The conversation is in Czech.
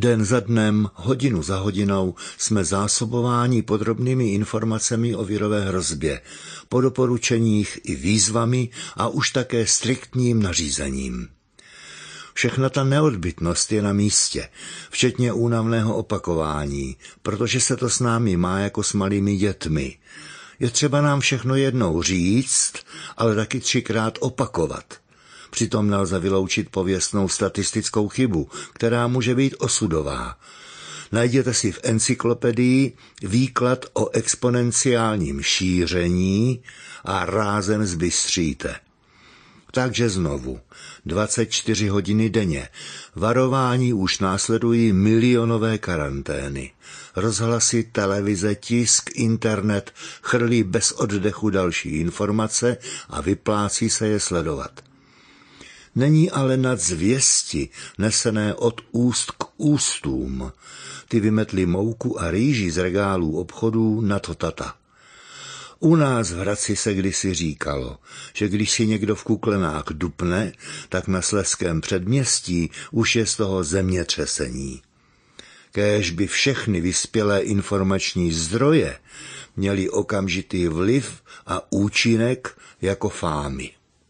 Den za dnem, hodinu za hodinou jsme zásobováni podrobnými informacemi o virové hrozbě, po doporučeních i výzvami a už také striktním nařízením. Všechna ta neodbytnost je na místě, včetně únavného opakování, protože se to s námi má jako s malými dětmi. Je třeba nám všechno jednou říct, ale taky třikrát opakovat. Přitom nelze vyloučit pověstnou statistickou chybu, která může být osudová. Najděte si v encyklopedii výklad o exponenciálním šíření a rázem zbystříte. Takže znovu, 24 hodiny denně. Varování už následují milionové karantény. Rozhlasy, televize, tisk, internet chrlí bez oddechu další informace a vyplácí se je sledovat. Není ale nad zvěsti nesené od úst k ústům. Ty vymetly mouku a rýži z regálů obchodů na to tata. U nás v Hradci se kdysi říkalo, že když si někdo v kuklenách dupne, tak na Sleském předměstí už je z toho zemětřesení. Kéž by všechny vyspělé informační zdroje měly okamžitý vliv a účinek jako fámy.